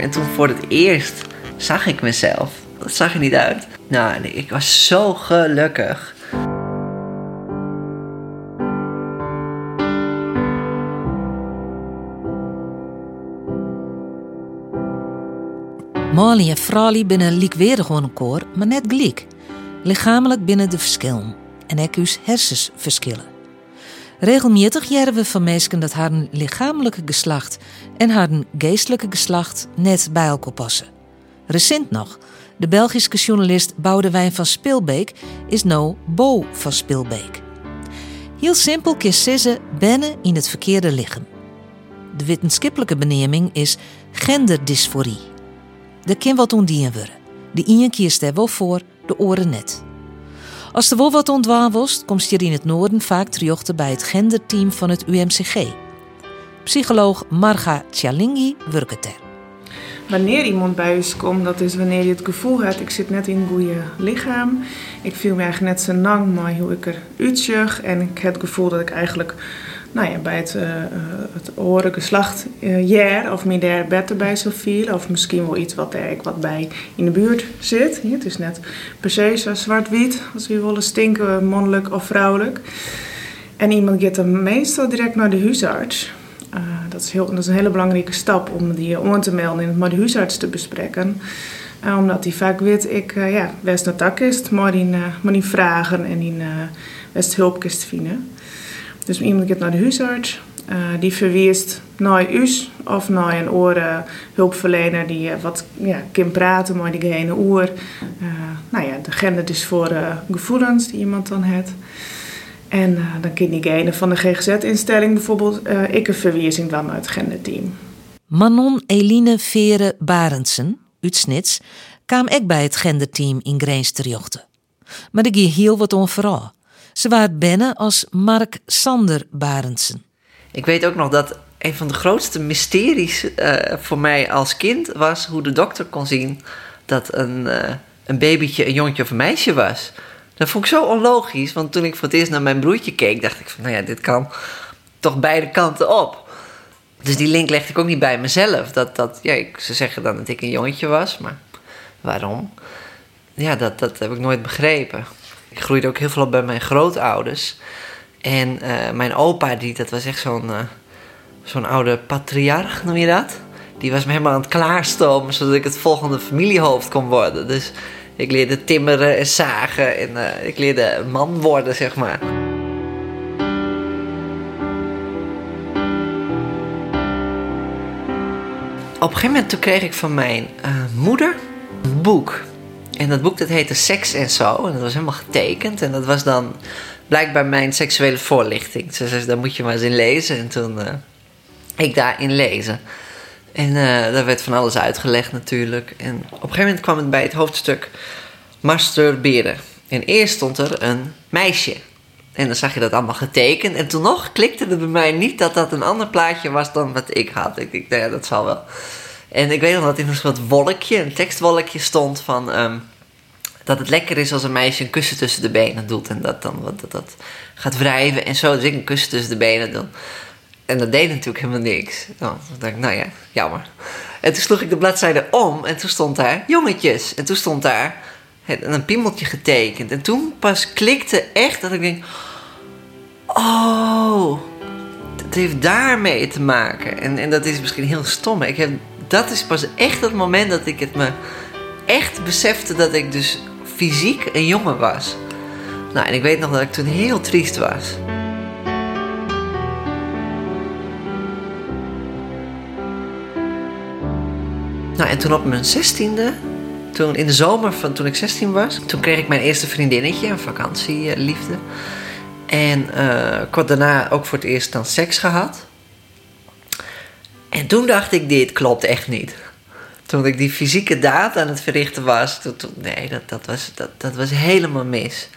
En toen voor het eerst zag ik mezelf. Dat zag er niet uit. Nou, ik was zo gelukkig. Molly en Frali binnen een koor, maar net gelijk. Lichamelijk binnen de verschillen. En uw hersens verschillen. Regelmatig jaren we van mensen dat haar lichamelijke geslacht en haar geestelijke geslacht net bij elkaar passen. Recent nog, de Belgische journalist Boudewijn van Spilbeek is nou Bo van Spilbeek. Heel simpel kies ze bennen in het verkeerde lichaam. De wetenschappelijke benaming is genderdysforie. Dat kan wat ondien. De een kiest er wel voor, de oren net. Als er wel wat ontwaan was, komt hier in het noorden vaak terjochten bij het genderteam van het UMCG. Psycholoog Marga Tjalingi werkt er. Wanneer iemand bij u komt, dat is wanneer je het gevoel hebt, ik zit net in een goede lichaam. Ik viel me eigenlijk net zo lang, maar hoe ik er uitzag. En ik heb het gevoel dat ik eigenlijk nou ja, bij het, uh, het oren geslacht uh, of meer daar beter bij zou viel. Of misschien wel iets wat er wat bij in de buurt zit. het is net per se zo zwart-wit, als we willen stinken, mannelijk of vrouwelijk. En iemand gaat dan meestal direct naar de huisarts. Dat, is heel, dat is een hele belangrijke stap om die om te melden en met de huisarts te bespreken. Omdat hij vaak weet, ik, ja, best een tak is, maar die, maar die vragen en die best hulp vinden. Dus iemand gaat naar de huisarts, uh, die verwijst naar u of naar een orenhulpverlener die uh, wat ja, kan praten met diegene oor. Uh, nou ja, de gender is voor gevoelens die iemand dan heeft. En dan kan diegene van de GGZ-instelling bijvoorbeeld ik een verwijzing dan naar het genderteam. Manon Eline Vere Barendsen, uit Snits, kwam ik bij het genderteam in Greens. Maar ik ging heel wat onverhaal. Ze waren binnen als Mark Sander Barendsen. Ik weet ook nog dat een van de grootste mysteries uh, voor mij als kind was hoe de dokter kon zien dat een, uh, een babytje een jongetje of een meisje was. Dat vond ik zo onlogisch, want toen ik voor het eerst naar mijn broertje keek, dacht ik van, nou ja, dit kan toch beide kanten op. Dus die link legde ik ook niet bij mezelf. Dat, dat, ja, ze zeggen dan dat ik een jongetje was, maar waarom? Ja, dat, dat heb ik nooit begrepen. Ik groeide ook heel veel op bij mijn grootouders. En uh, mijn opa, die, dat was echt zo'n uh, zo'n oude patriarch, noem je dat? Die was me helemaal aan het klaarstomen, zodat ik het volgende familiehoofd kon worden. Dus ik leerde timmeren en zagen en uh, ik leerde man worden, zeg maar. Op een gegeven moment toen kreeg ik van mijn moeder een boek. En dat boek dat heette Seks en Zo. En dat was helemaal getekend. En dat was dan blijkbaar mijn seksuele voorlichting. Ze zei, daar moet je maar eens in lezen. En toen uh, ik daarin lezen. En uh, daar werd van alles uitgelegd natuurlijk. En op een gegeven moment kwam het bij het hoofdstuk masturberen. En eerst stond er een meisje. En dan zag je dat allemaal getekend. En toen nog klikte het bij mij niet dat dat een ander plaatje was dan wat ik had. Ik dacht, nou ja, dat zal wel. En ik weet nog dat in een soort wolkje, een tekstwolkje stond van... Um, dat het lekker is als een meisje een kussen tussen de benen doet. En dat dan dat, dat gaat wrijven en zo. Dus ik een kussen tussen de benen doe. En dat deed natuurlijk helemaal niks. Dan dacht ik, nou ja, jammer. En toen sloeg ik de bladzijde om en toen stond daar jongetjes. En toen stond daar een piemeltje getekend. En toen pas klikte echt dat ik denk... Oh, het heeft daarmee te maken. En, en dat is misschien heel stom. Ik heb, dat is pas echt het moment dat ik het me echt besefte dat ik dus fysiek een jongen was. Nou, en ik weet nog dat ik toen heel triest was. Nou, en toen op mijn zestiende, toen in de zomer van toen ik 16 was, toen kreeg ik mijn eerste vriendinnetje, een vakantieliefde. En uh, ik had daarna ook voor het eerst dan seks gehad. En toen dacht ik, dit klopt echt niet toen ik die fysieke daad aan het verrichten was, nee, dat, dat, was, dat, was helemaal mis.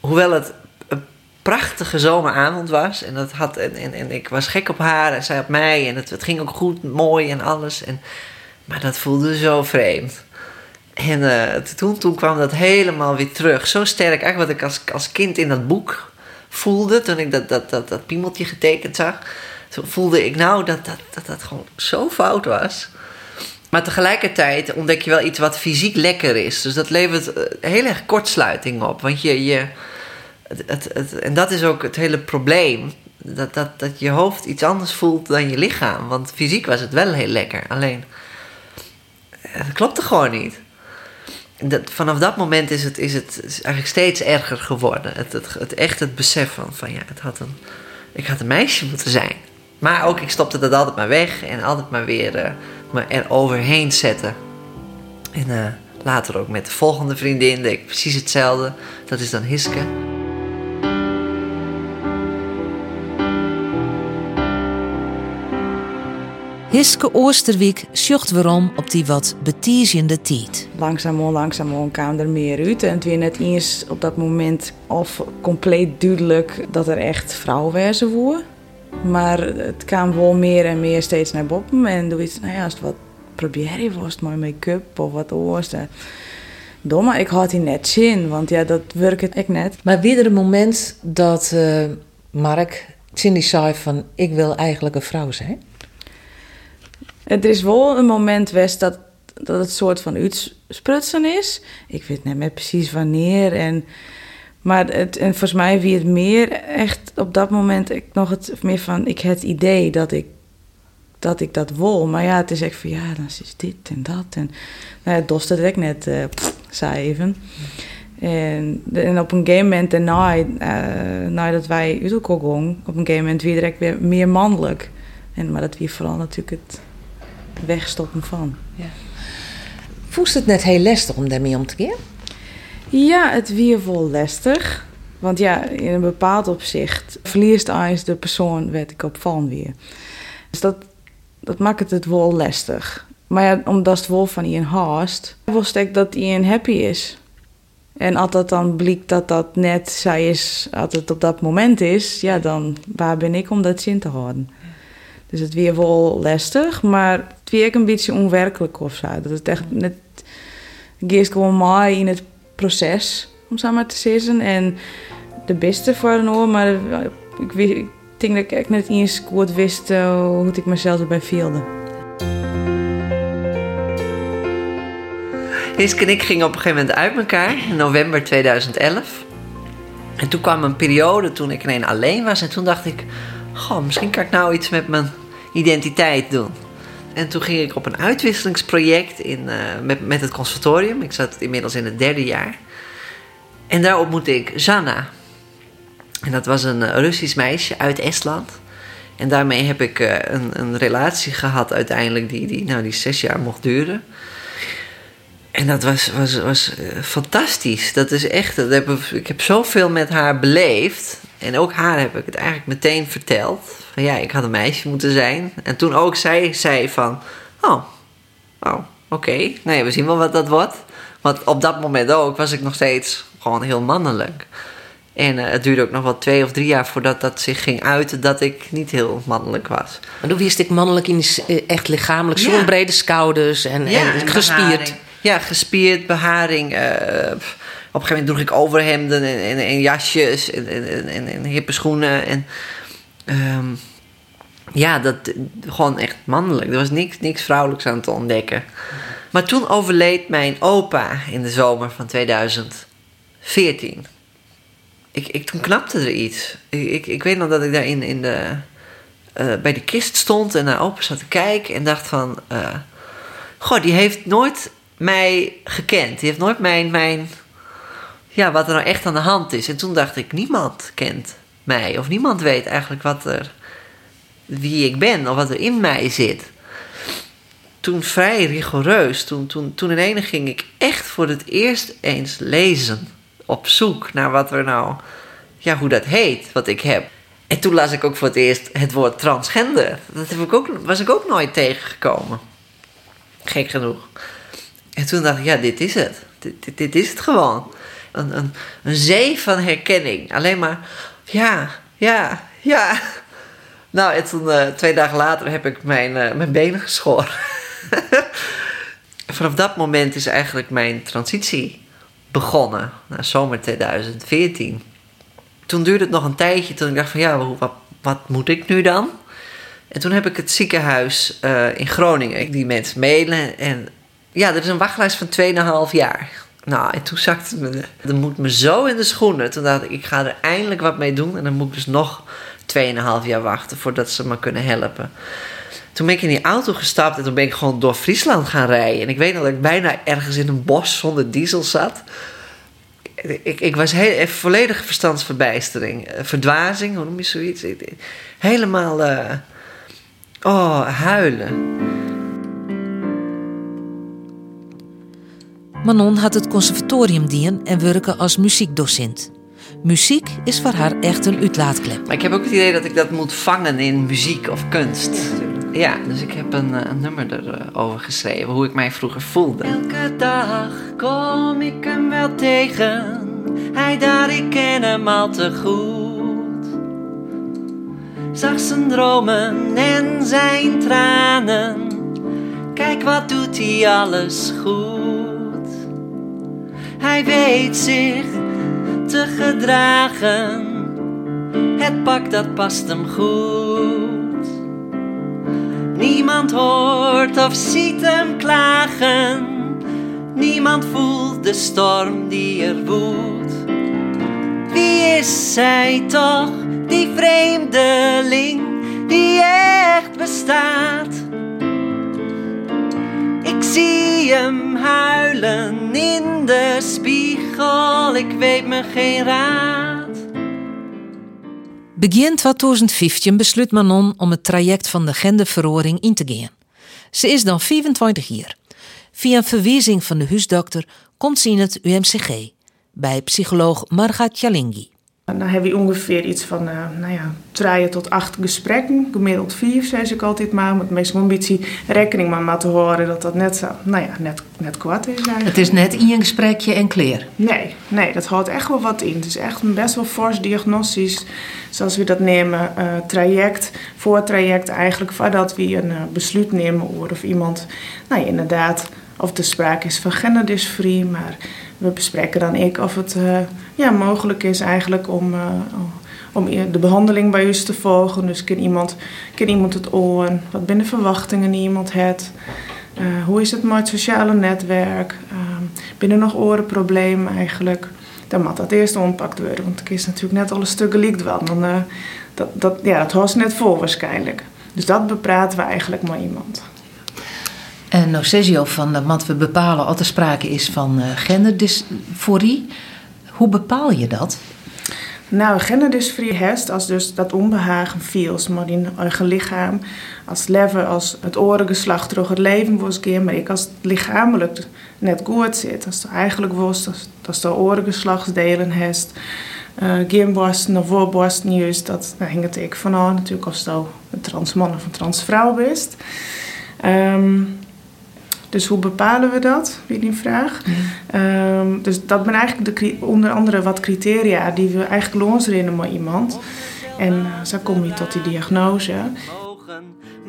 Hoewel het een prachtige zomeravond was en, dat had, en, en, ik was gek op haar en zij op mij en het, ging ook goed, mooi en alles. En, maar dat voelde zo vreemd. En uh, toen, toen kwam dat helemaal weer terug. Zo sterk, eigenlijk wat ik als, als kind in dat boek voelde, toen ik dat, dat, dat, dat piemeltje getekend zag. Toen voelde ik nou dat, dat, dat gewoon zo fout was. Maar tegelijkertijd ontdek je wel iets wat fysiek lekker is. Dus dat levert eh, heel erg kortsluiting op. Want je. je het, het, en dat is ook het hele probleem. Dat, dat, dat je hoofd iets anders voelt dan je lichaam. Want fysiek was het wel heel lekker. Alleen. Het klopte gewoon niet. Dat, vanaf dat moment is het, is het eigenlijk steeds erger geworden. Het, het, het echt het besef van, van ja, het had een, ik had een meisje moeten zijn. Maar ook, ik stopte dat altijd maar weg en altijd maar weer uh, me er overheen zetten. En uh, later ook met de volgende vriendin deed ik precies hetzelfde. Dat is dan Hiske. Hiske Oosterwiek zocht waarom op die wat betiezende tijd. Langzaam langzaam kwam er meer uit. En het weer net eens op dat moment of compleet duidelijk dat er echt vrouwenwezen woer. Maar het kwam wel meer en meer steeds naar boven. En doe iets, nou ja, als het wat probeer je was mooi make-up of wat oors. Domme, ik had die net zin, want ja, dat werkt ik net. Maar weer een moment dat uh, Mark Cindy zei van ik wil eigenlijk een vrouw zijn? Het is wel een moment geweest dat, dat het soort van uitsprutsen is. Ik weet niet meer precies wanneer. En, maar het, en volgens mij wie het meer echt op dat moment ik nog het meer van ik het idee dat ik dat ik dat wil. Maar ja, het is echt van ja, dan is dit en dat. En nou ja, dat net uh, zei even. En, en op een game moment daarna, uh, nadat wij uit op een game moment weer direct weer meer mannelijk. En, maar dat weer vooral natuurlijk het wegstoppen van. Ja. Het net heel lastig om daarmee om te gaan? Ja, het weer vol lastig. Want ja, in een bepaald opzicht verliest eens de persoon werd ik op van weer. Dus dat, dat maakt het wel lastig. Maar ja, omdat het wel van je haast, wist ik dat een happy is. En als dat dan blijkt dat dat net zij is, als het op dat moment is, ja, dan waar ben ik om dat zin te houden? Dus het weer wel lastig, maar het weer een beetje onwerkelijk of zo. Dat het echt net geeft gewoon maar in het proces, om zo maar te zeggen. En de beste voor een oor, maar ik, denk dat ik net eens goed wist uh, hoe ik mezelf erbij voelde. Hiske en ik gingen op een gegeven moment uit elkaar in november 2011. En toen kwam een periode toen ik ineens alleen was. En toen dacht ik, goh, misschien kan ik nou iets met mijn identiteit doen. En toen ging ik op een uitwisselingsproject in, uh, met, met het conservatorium. Ik zat inmiddels in het derde jaar. En daar ontmoette ik Zanna. En dat was een Russisch meisje uit Estland. En daarmee heb ik uh, een, een relatie gehad uiteindelijk die, die, nou, die zes jaar mocht duren. En dat was, was, was uh, fantastisch. Dat is echt, dat heb, ik heb zoveel met haar beleefd. En ook haar heb ik het eigenlijk meteen verteld. Van ja, ik had een meisje moeten zijn. En toen ook zij zei van... Oh, oh oké. Okay. Nou ja, we zien wel wat dat wordt. Want op dat moment ook was ik nog steeds gewoon heel mannelijk. En uh, het duurde ook nog wel twee of drie jaar voordat dat zich ging uiten dat ik niet heel mannelijk was. Maar toen wist ik mannelijk in echt lichamelijk, zo'n brede schouders en, ja, en, gespierd. Ja, gespierd, beharing. Uh, op een gegeven moment droeg ik overhemden en, en, en jasjes en, en, en, hippe schoenen. En um, ja, dat, gewoon echt mannelijk. Er was niks, niks vrouwelijks aan te ontdekken. Maar toen overleed mijn opa in de zomer van 2014. Ik, ik, toen knapte er iets. Ik, ik, weet nog dat ik daar in, in de, uh, bij de kist stond en naar opa zat te kijken en dacht van... Uh, goh, die heeft nooit mij gekend. Die heeft nooit mijn, mijn ja, wat er nou echt aan de hand is. En toen dacht ik, niemand kent mij. Of niemand weet eigenlijk wat er, wie ik ben of wat er in mij zit. Toen vrij rigoureus, toen, toen, toen ineens ging ik echt voor het eerst eens lezen. Op zoek naar wat er nou, ja, hoe dat heet, wat ik heb. En toen las ik ook voor het eerst het woord transgender. Dat heb ik ook, was ik ook nooit tegengekomen. Gek genoeg. En toen dacht ik, ja, dit is het. Dit, dit, dit is het gewoon een, een, een zee van herkenning. Alleen maar, ja, ja, ja. Nou, en toen, uh, twee dagen later heb ik mijn, uh, mijn benen geschoren. Vanaf dat moment is eigenlijk mijn transitie begonnen. Na zomer 2014. Toen duurde het nog een tijdje toen ik dacht van ja, wat, wat moet ik nu dan? En toen heb ik het ziekenhuis uh, in Groningen, die mensen mailen. En ja, er is een wachtlijst van 2,5 jaar. Nou, en toen zakte me, dat moet me zo in de schoenen. Toen dacht ik, ik ga er eindelijk wat mee doen. En dan moet ik dus nog 2,5 jaar wachten voordat ze me kunnen helpen. Toen ben ik in die auto gestapt en toen ben ik gewoon door Friesland gaan rijden. En ik weet dat ik bijna ergens in een bos zonder diesel zat. Ik, ik was heel, volledige verstandsverbijstering. Eh, verdwazing, hoe noem je zoiets? Helemaal, uh, oh, huilen. Manon had het conservatorium dien en werken als muziekdocent. Muziek is voor haar echt een uitlaatklep. Maar ik heb ook het idee dat ik dat moet vangen in muziek of kunst. Ja, dus ik heb een, eh, een nummer erover geschreven, hoe ik mij vroeger voelde. Elke dag kom ik hem wel tegen. Hij daar, ik ken hem al te goed. Zag zijn dromen en zijn tranen. Kijk wat doet hij alles goed. Hij weet zich te gedragen. Het pak dat past hem goed. Niemand hoort of ziet hem klagen. Niemand voelt de storm die er woedt. Wie is zij toch, die vreemdeling die echt bestaat? Ik zie hem huilen in de spiegel, ik weet me geen raad. Begin 2015 besluit Manon om het traject van de genderverhoring in te gaan. Ze is dan 25 jaar. Via een verwijzing van de huisdokter komt ze in het UMCG bij psycholoog Marga Dan heb je ongeveer iets van uh, nou ja, drie tot acht gesprekken. Gemiddeld vier, zei ik altijd maar. Met meestal een beetje rekening maar met te horen dat dat net, zo, nou ja, net, net kwart is eigenlijk. Het is net in een gesprekje en kleer? Nee, nee, dat houdt echt wel wat in. Het is echt een best wel fors diagnostisch, zoals we dat nemen, uh, traject. Voor traject eigenlijk, voordat we een uh, besluit nemen over of iemand, nou ja, inderdaad, of de sprake is van genderdysforie, maar we bespreken dan ik of het uh, ja, mogelijk is eigenlijk om, uh, om de behandeling bij u te volgen. Dus kan iemand, kan iemand het oren? Wat binnen verwachtingen die iemand heeft? Uh, hoe is het met het sociale netwerk? binnen nog orenproblemen eigenlijk? Dan moet dat eerst ompakt worden, want ik is natuurlijk net al een stuk geliekt wel. Dan, dat, dat, ja, dat hoort net voor waarschijnlijk. Dus dat bepraten we eigenlijk met iemand. En nou je van dat wat we bepalen er sprake is van uh, genderdysforie. Hoe bepaal je dat? Nou, genderdysforie heeft als dus dat onbehagen feels, maar in eigen lichaam, als leven, als het orengeslacht terug het leven was keer, maar ik als het lichamelijk net goed zit, als het eigenlijk was, als, als de orengeslachtsdelen heeft, uh, geen borsten of voorborsten juist, dat daar hing het ik van aan, natuurlijk als het een transman of een transvrouw bent. Um, dus hoe bepalen we dat, weer die vraag. Um, dus dat zijn eigenlijk de, onder andere wat criteria die we eigenlijk losrennen met iemand. En uh, zo kom je tot die diagnose.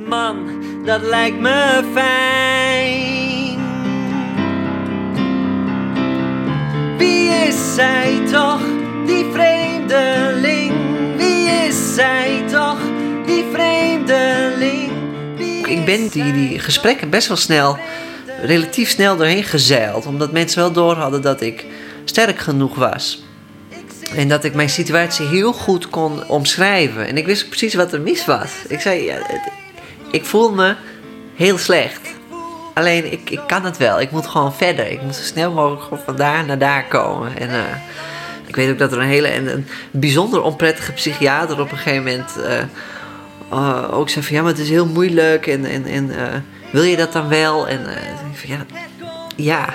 Man, dat lijkt me fijn. Wie is zij toch, die vreemdeling? Wie is zij toch, die vreemdeling? Ik ben die, die gesprekken best wel snel relatief snel doorheen gezeild. Omdat mensen wel door hadden dat ik sterk genoeg was. En dat ik mijn situatie heel goed kon omschrijven. En ik wist precies wat er mis was. Ik zei, ja, ik voel me heel slecht. Alleen, ik, ik kan het wel. Ik moet gewoon verder. Ik moet zo snel mogelijk van daar naar daar komen. En uh, ik weet ook dat er een hele en een bijzonder onprettige psychiater op een gegeven moment uh, uh, ook zei van ja, maar het is heel moeilijk en, en, en wil je dat dan wel? En uh, ja, ja.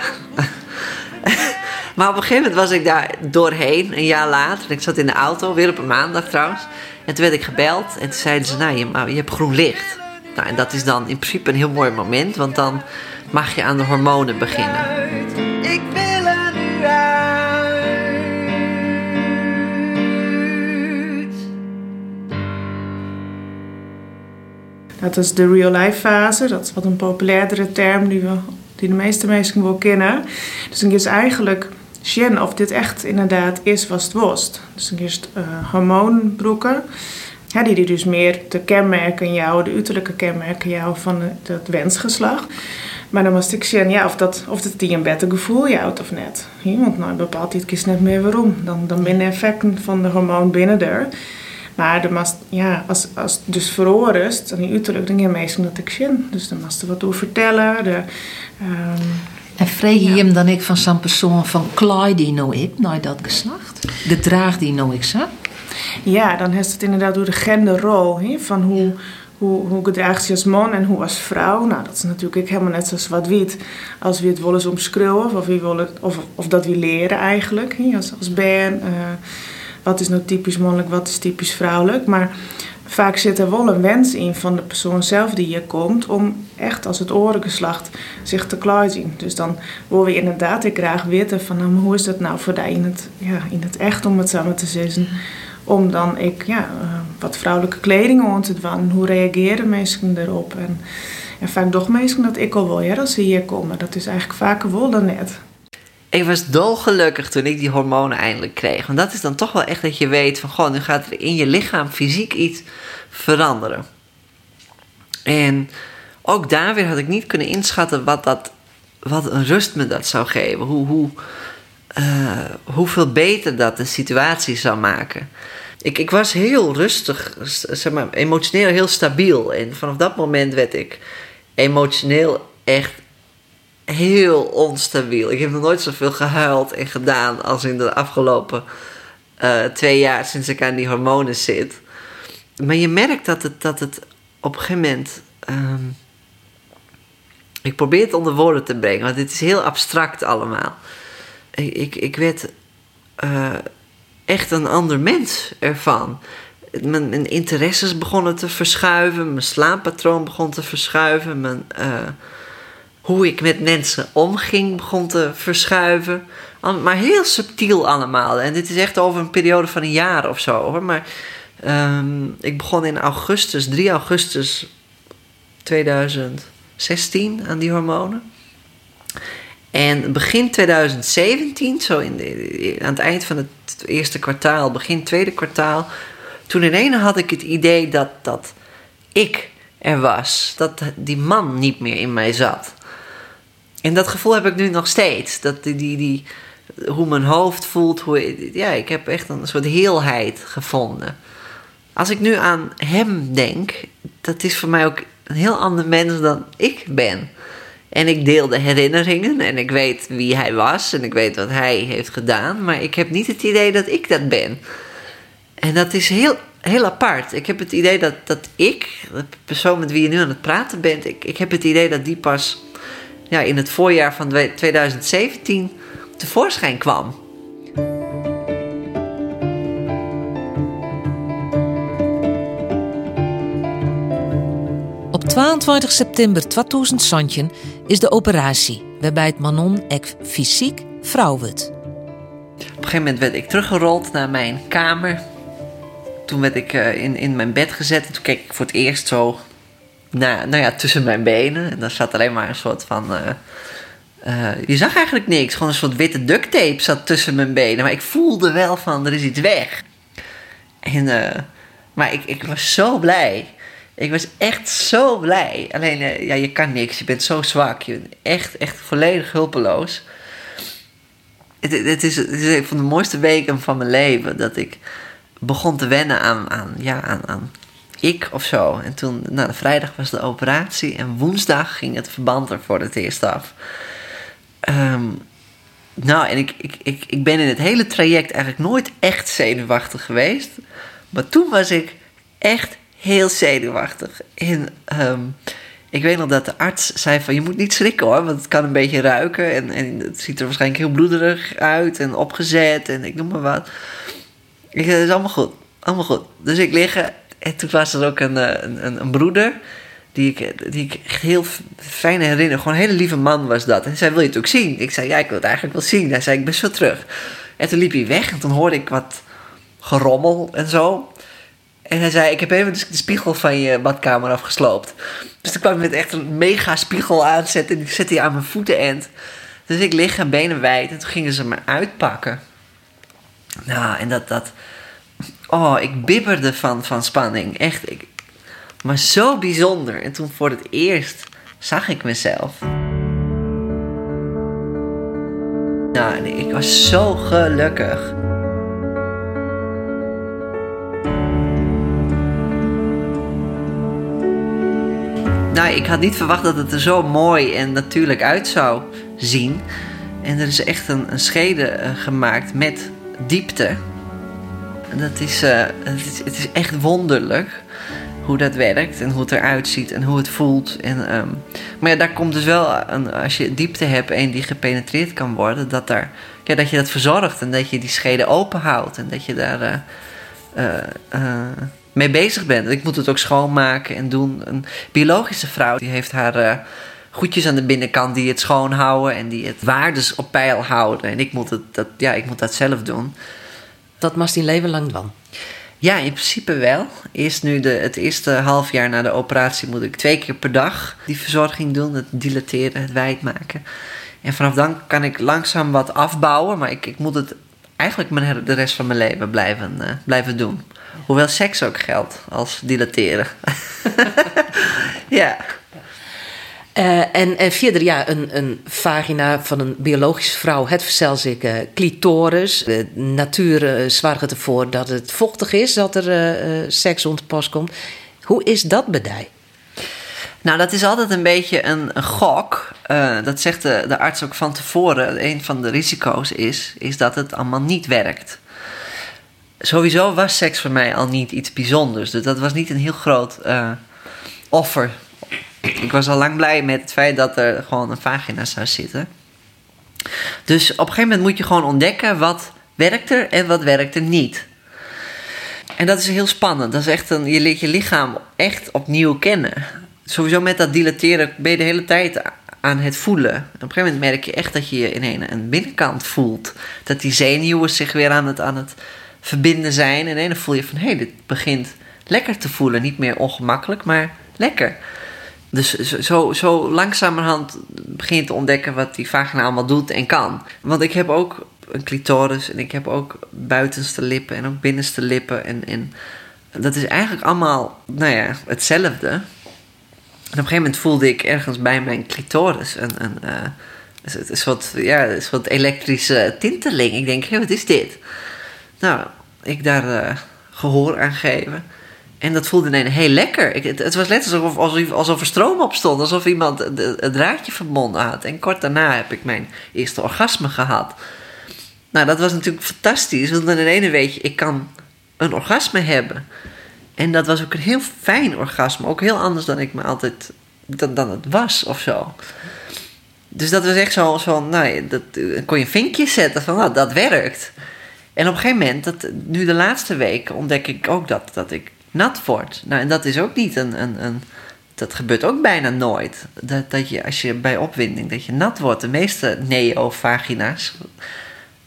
maar op een gegeven moment was ik daar doorheen, een jaar later. Ik zat in de auto, weer op een maandag trouwens. En toen werd ik gebeld en toen zeiden ze, nou, je hebt groen licht. Nou, en dat is dan in principe een heel mooi moment, want dan mag je aan de hormonen beginnen. Dat is de real-life fase. Dat is wat een populairdere term die, we, die de meeste mensen wel kennen. Dus dan is eigenlijk zien of dit echt inderdaad is wat het was. Dus dan is uh, hormoonbroeken. Ja, die, dus meer de kenmerken jou, de uiterlijke kenmerken jou van het, wensgeslacht. Maar dan moest ik zien ja, of, dat, of het die een beter gevoel jouwt of net. Want nou, bepaalt iets kies net meer waarom. Dan, dan binnen effecten van de hormoon binnen er. Maar de mast, ja, als, als dus veroorust, dan die uiterlijk, dan meestal dat ik zien. Dus dan moest er wat over vertellen. De, um, en vreeg je hem dan ik van zo'n persoon van klaai die nou ik, nou dat geslacht? Gedraag die nou ik zo? Ja, dan heeft het inderdaad door de genderrol. He, van hoe, hoe, hoe gedraagt je als man en hoe als vrouw. Nou, dat is natuurlijk helemaal net zoals wat wit. Als we het willen omschreeuwen of, wie willen, of, of dat we leren eigenlijk. He, als, als ben. Uh, wat is nou typisch mannelijk, wat is typisch vrouwelijk. Maar vaak zit er wel een wens in van de persoon zelf die hier komt om echt als het orengeslacht zich te zien. Dus dan willen we inderdaad ik graag weten van nou, hoe is dat nou voor die in het, ja, in het echt om het samen te zeggen. Om dan ik ja, uh, wat vrouwelijke kleding aan te doen. Hoe reageren mensen erop? En, en vaak toch mensen dat ik al wil ja, als ze hier komen. Dat is eigenlijk vaker wel dan net. Ik was dolgelukkig toen ik die hormonen eindelijk kreeg. Want dat is dan toch wel echt dat je weet van... Goh, nu gaat er in je lichaam fysiek iets veranderen. En ook daar weer had ik niet kunnen inschatten wat, dat, wat een rust me dat zou geven. Hoe, hoe, uh, hoeveel beter dat de situatie zou maken. Ik, ik was heel rustig, zeg maar, emotioneel heel stabiel. En vanaf dat moment werd ik emotioneel echt heel onstabiel. Ik heb nog nooit zoveel gehuild en gedaan als in de afgelopen uh, twee jaar sinds ik aan die hormonen zit. Maar je merkt dat het, dat het op een gegeven moment. Um, ik probeer het onder woorden te brengen, want het is heel abstract allemaal. Ik, ik, werd uh, echt een ander mens ervan. Mijn, interesses begonnen te verschuiven, mijn slaampatroon begon te verschuiven, mijn, uh, hoe ik met mensen omging begon te verschuiven. Maar heel subtiel allemaal. En dit is echt over een periode van een jaar of zo hoor. Maar um, ik begon in augustus, 3 augustus 2016 aan die hormonen. En begin 2017, zo in de, aan het eind van het eerste kwartaal, begin tweede kwartaal, toen ineens had ik het idee dat, dat ik er was. Dat die man niet meer in mij zat. En dat gevoel heb ik nu nog steeds. Dat die, die, die, hoe mijn hoofd voelt. Ja, ik heb echt een soort heelheid gevonden. Als ik nu aan hem denk, dat is voor mij ook een heel ander mens dan ik ben. En ik deel de herinneringen en ik weet wie hij was en ik weet wat hij heeft gedaan, maar ik heb niet het idee dat ik dat ben. En dat is heel, heel apart. Ik heb het idee dat, dat ik, de persoon met wie je nu aan het praten bent, ik, ik heb het idee dat die pas ja, in het voorjaar van 2017 tevoorschijn kwam. Op 22 september 2000 is de operatie, waarbij het Manon ek fysiek vrouw wordt. Op een gegeven moment werd ik teruggerold naar mijn kamer. Toen werd ik uh, in, in mijn bed gezet en toen keek ik voor het eerst zo naar, nou ja, tussen mijn benen. En daar zat alleen maar een soort van. Uh, uh, je zag eigenlijk niks. Gewoon een soort witte duct tape zat tussen mijn benen. Maar ik voelde wel van er is iets weg. En, maar ik, ik was zo blij. Ik was echt zo blij. Alleen, ja, je kan niks. Je bent zo zwak. Je bent echt, echt volledig hulpeloos. Het, het, is, het is een van de mooiste weken van mijn leven. Dat ik begon te wennen aan, aan, ja, aan, aan ik of zo. En toen, nou, vrijdag was de operatie. En woensdag ging het verband er voor het eerst af. Um, nou, en ik, ik, ik, ik ben in het hele traject eigenlijk nooit echt zenuwachtig geweest. Maar toen was ik echt heel zenuwachtig. En um, ik weet nog dat de arts zei van je moet niet schrikken hoor, want het kan een beetje ruiken en, en het ziet er waarschijnlijk heel bloederig uit en opgezet en ik noem maar wat. Ik zei, is allemaal goed, allemaal goed. Dus ik liggen en toen was er ook een, eh, een, een broeder die ik, die heel fijn herinner. Gewoon een hele lieve man was dat. En hij zei, wil je het ook zien? Ik zei, ja, ik wil het eigenlijk wel zien. Hij zei, ik ben zo terug. En toen liep hij weg en toen hoorde ik wat gerommel en zo. En hij zei: Ik heb even de spiegel van je badkamer afgesloopt. Dus toen kwam ik met echt een mega spiegel aanzetten. En die zette hij aan mijn voetenend. Dus ik lig en benen wijd. En toen gingen ze me uitpakken. Nou, en dat, dat Oh, ik bibberde van, van spanning. Echt. Ik, maar zo bijzonder. En toen voor het eerst zag ik mezelf. Nou, ik was zo gelukkig. Nou, ik had niet verwacht dat het er zo mooi en natuurlijk uit zou zien. En er is echt een, een schede uh, gemaakt met diepte. Dat is, uh, het is, het is echt wonderlijk hoe dat werkt en hoe het eruit ziet en hoe het voelt. En, um, maar ja, daar komt dus wel, een, als je diepte hebt en die gepenetreerd kan worden, dat, daar, dat je dat verzorgt en dat je die schede open houdt en dat je daar uh, uh, mee bezig bent. Ik moet het ook schoonmaken en doen. Een biologische vrouw die heeft haar goedjes aan de binnenkant die het schoonhouden en die het waardes op peil houden. En ik moet, het, dat, ja, ik moet dat zelf doen. Dat mag die leven lang dan? Ja, in principe wel. Eerst nu de, het eerste half jaar na de operatie moet ik twee keer per dag die verzorging doen. Het dilateren, het wijd maken. En vanaf dan kan ik langzaam wat afbouwen. Maar ik, ik moet het eigenlijk de rest van mijn leven blijven, uh, blijven doen. Hoewel seks ook geldt als dilateren. ja. Uh, en, en verder, ja, een, een vagina van een biologische vrouw, het vercelzieke clitoris. De natuur uh, zorgt ervoor dat het vochtig is, dat er seks onder komt. Hoe is dat bedij? Nou, dat is altijd een beetje een, een gok. dat zegt de, de arts ook van tevoren. Een van de risico's is, is dat het allemaal niet werkt. Sowieso was seks voor mij al niet iets bijzonders. Dus dat was niet een heel groot offer ik was al lang blij met het feit dat er gewoon een vagina zou zitten. Dus op een gegeven moment moet je gewoon ontdekken wat werkt er en wat werkt er niet. En dat is heel spannend. Dat is echt een, je leert je lichaam echt opnieuw kennen. Sowieso met dat dilateren ben je de hele tijd aan het voelen. op een gegeven moment merk je echt dat je je in een, binnenkant voelt. Dat die zenuwen zich weer aan het, aan het verbinden zijn. En dan voel je van hé, hey, dit begint lekker te voelen. Niet meer ongemakkelijk, maar lekker. Dus zo, zo langzamerhand begin je te ontdekken wat die vagina allemaal doet en kan. Want ik heb ook een clitoris en ik heb ook buitenste lippen en ook binnenste lippen. En, en dat is eigenlijk allemaal, nou ja, hetzelfde. En op een gegeven moment voelde ik ergens bij mijn clitoris een, een, uh, een, soort, ja, een soort elektrische tinteling. Ik denk, hé, wat is dit? Nou, ik daar uh, gehoor aan geven. En dat voelde ineens heel lekker. Ik, het, was net alsof, alsof, alsof er stroom op stond. Alsof iemand het draadje verbonden had. En kort daarna heb ik mijn eerste orgasme gehad. Nou, dat was natuurlijk fantastisch. Want dan in ene weet je, ik kan een orgasme hebben. En dat was ook een heel fijn orgasme. Ook heel anders dan ik me altijd... dan, dan het was of zo. Dus dat was echt zo, zo nou, dat, kon je een vinkje zetten van, nou, dat werkt. En op een gegeven moment, dat, nu de laatste weken, ontdek ik ook dat, dat ik nat wordt. Nou, en dat is ook niet een, een, een dat gebeurt ook bijna nooit. Dat, dat je als je bij opwinding dat je nat wordt. De meeste neovagina's uh,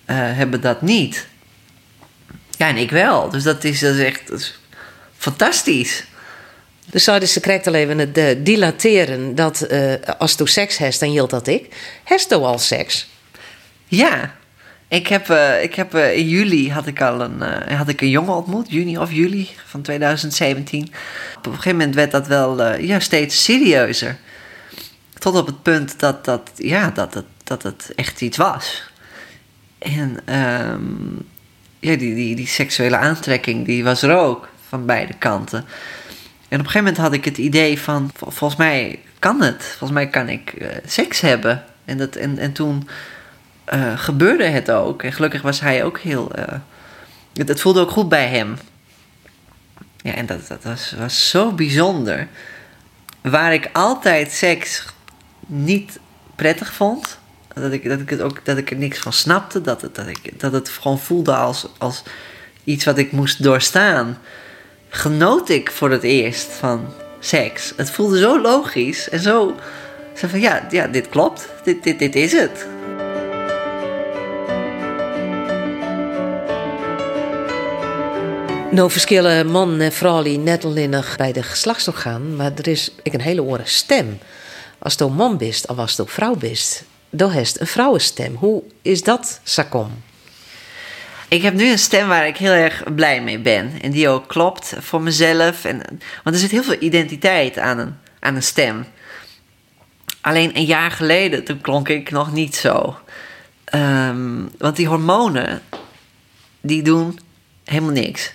hebben dat niet. Ja, en ik wel. Dus dat is, dat is echt dat is fantastisch. Dus zou dus secret even het uh, dilateren dat uh, als je seks hebt, dan hield dat ik. Heeft al seks? Ja, ik heb, uh, ik heb uh, in juli had ik al een, uh, had ik een jongen ontmoet, juni of juli van 2017. Op een gegeven moment werd dat wel ja, steeds serieuzer. Tot op het punt dat, dat, ja, dat, het, dat het echt iets was. En um, ja, die, die, die seksuele aantrekking die was er ook van beide kanten. En op een gegeven moment had ik het idee van, volgens mij kan het. Volgens mij kan ik seks hebben. En, dat, en, en toen uh, gebeurde het ook. En gelukkig was hij ook heel. Uh, het, voelde ook goed bij hem. Ja, en dat, dat was, was zo bijzonder. Waar ik altijd seks niet prettig vond. Dat ik, dat ik, het ook, dat ik er niks van snapte. Dat het, dat ik, dat het gewoon voelde als, als iets wat ik moest doorstaan. Genoot ik voor het eerst van seks. Het voelde zo logisch en zo. Zo van ja, ja dit klopt. Dit, dit, dit is het. Nou verschillen man en vrouw net alleen bij de geslachtsorgaan, maar er is een hele oren stem. Als je man bent of als je vrouw bent, dan heeft een vrouwenstem. Hoe is dat, Sakom? ik heb nu een stem waar ik heel erg blij mee ben. En die ook klopt voor mezelf. En, want er zit heel veel identiteit aan een, aan een stem. Alleen een jaar geleden, toen klonk ik nog niet zo. Ehm, want die hormonen, die doen helemaal niks.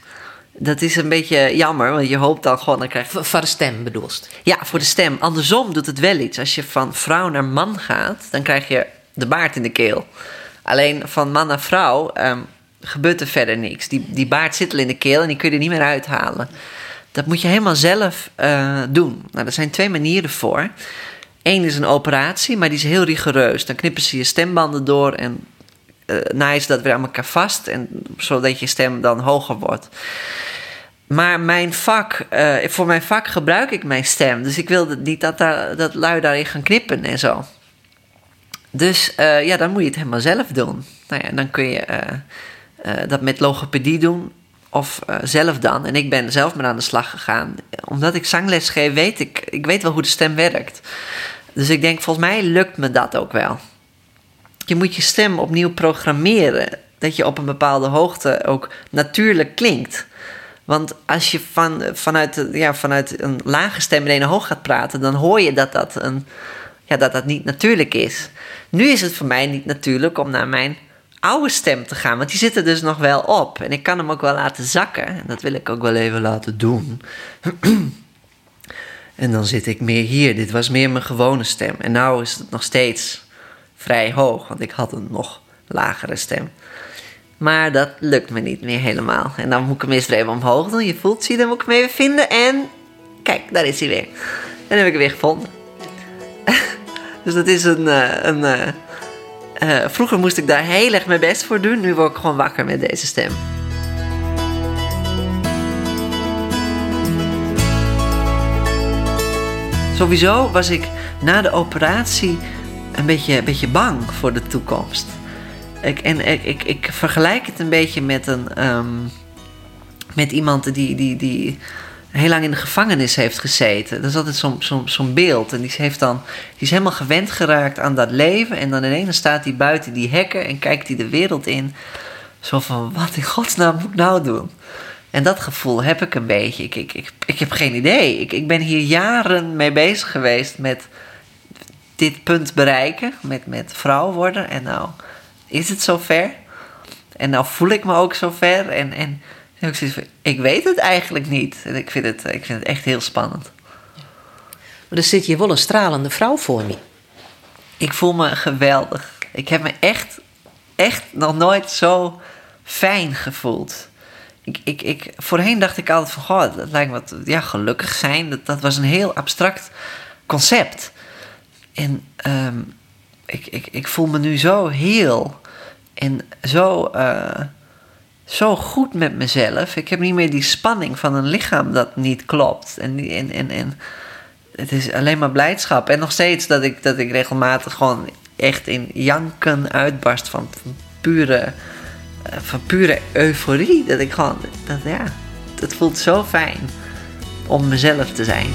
Dat is een beetje jammer, want je hoopt dan gewoon... Dan krijg je... Voor de stem bedoelst? Ja, voor de stem. Andersom doet het wel iets. Als je van vrouw naar man gaat, dan krijg je de baard in de keel. Alleen van man naar vrouw ehm, gebeurt er verder niks. Die, die baard zit al in de keel en die kun je er niet meer uithalen. Dat moet je helemaal zelf uh, doen. Nou, er zijn twee manieren voor. Eén is een operatie, maar die is heel rigoureus. Dan knippen ze je stembanden door en uh, naaien ze dat weer aan elkaar vast. En, zodat je stem dan hoger wordt. Maar mijn vak, uh, voor mijn vak gebruik ik mijn stem. Dus ik wilde niet dat, daar, dat lui daarin gaan knippen en zo. Dus uh, ja, dan moet je het helemaal zelf doen. Nou ja, dan kun je dat met logopedie doen of zelf dan. En ik ben zelf maar aan de slag gegaan. Omdat ik zangles geef, weet ik, ik weet wel hoe de stem werkt. Dus ik denk, volgens mij lukt me dat ook wel. Je moet je stem opnieuw programmeren. Dat je op een bepaalde hoogte ook natuurlijk klinkt. Want als je van, vanuit, ja, vanuit een lage stem in een hoog gaat praten, dan hoor je dat dat, een, ja, dat dat niet natuurlijk is. Nu is het voor mij niet natuurlijk om naar mijn oude stem te gaan, want die zit er dus nog wel op. En ik kan hem ook wel laten zakken. En dat wil ik ook wel even laten doen. en dan zit ik meer hier. Dit was meer mijn gewone stem. En nu is het nog steeds vrij hoog, want ik had een nog lagere stem. Maar dat lukt me niet meer helemaal. En dan moet ik hem eerst even omhoog doen. Je voelt, zie, dan moet ik hem even vinden. En kijk, daar is hij weer. En heb ik hem weer gevonden. dus dat is een. Een uh, uh, vroeger moest ik daar heel erg mijn best voor doen. Nu word ik gewoon wakker met deze stem. Sowieso was ik na de operatie een beetje, een beetje bang voor de toekomst. Ik, en ik, ik, ik vergelijk het een beetje met, een, um, met iemand die, die, die heel lang in de gevangenis heeft gezeten. Dat is altijd zo'n zo'n zo'n beeld. En die, heeft dan, die is helemaal gewend geraakt aan dat leven. En dan ineens staat hij buiten die hekken en kijkt hij de wereld in. Zo van, wat in godsnaam moet ik nou doen? En dat gevoel heb ik een beetje. Ik, ik, ik, ik heb geen idee. Ik, ik ben hier jaren mee bezig geweest met dit punt bereiken. Met, met vrouw worden. En nou is het zover? En nou voel ik me ook zover. En, en ik, ik weet het eigenlijk niet. En ik vind het, ik vind het echt heel spannend. Maar er zit je wel een stralende vrouw voor me. Ik voel me geweldig. Ik heb me echt, echt nog nooit zo fijn gevoeld. Ik, ik, ik, voorheen dacht ik altijd van, goh, dat lijkt me wat, ja, gelukkig zijn. Dat, dat was een heel abstract concept. En um, ik, ik, ik voel me nu zo heel en zo, uh, zo goed met mezelf. Ik heb niet meer die spanning van een lichaam dat niet klopt. En, en, en, en het is alleen maar blijdschap. En nog steeds dat ik, dat ik regelmatig gewoon echt in janken uitbarst van, van pure, uh, van pure euforie. Dat ik gewoon, dat, ja, het voelt zo fijn om mezelf te zijn.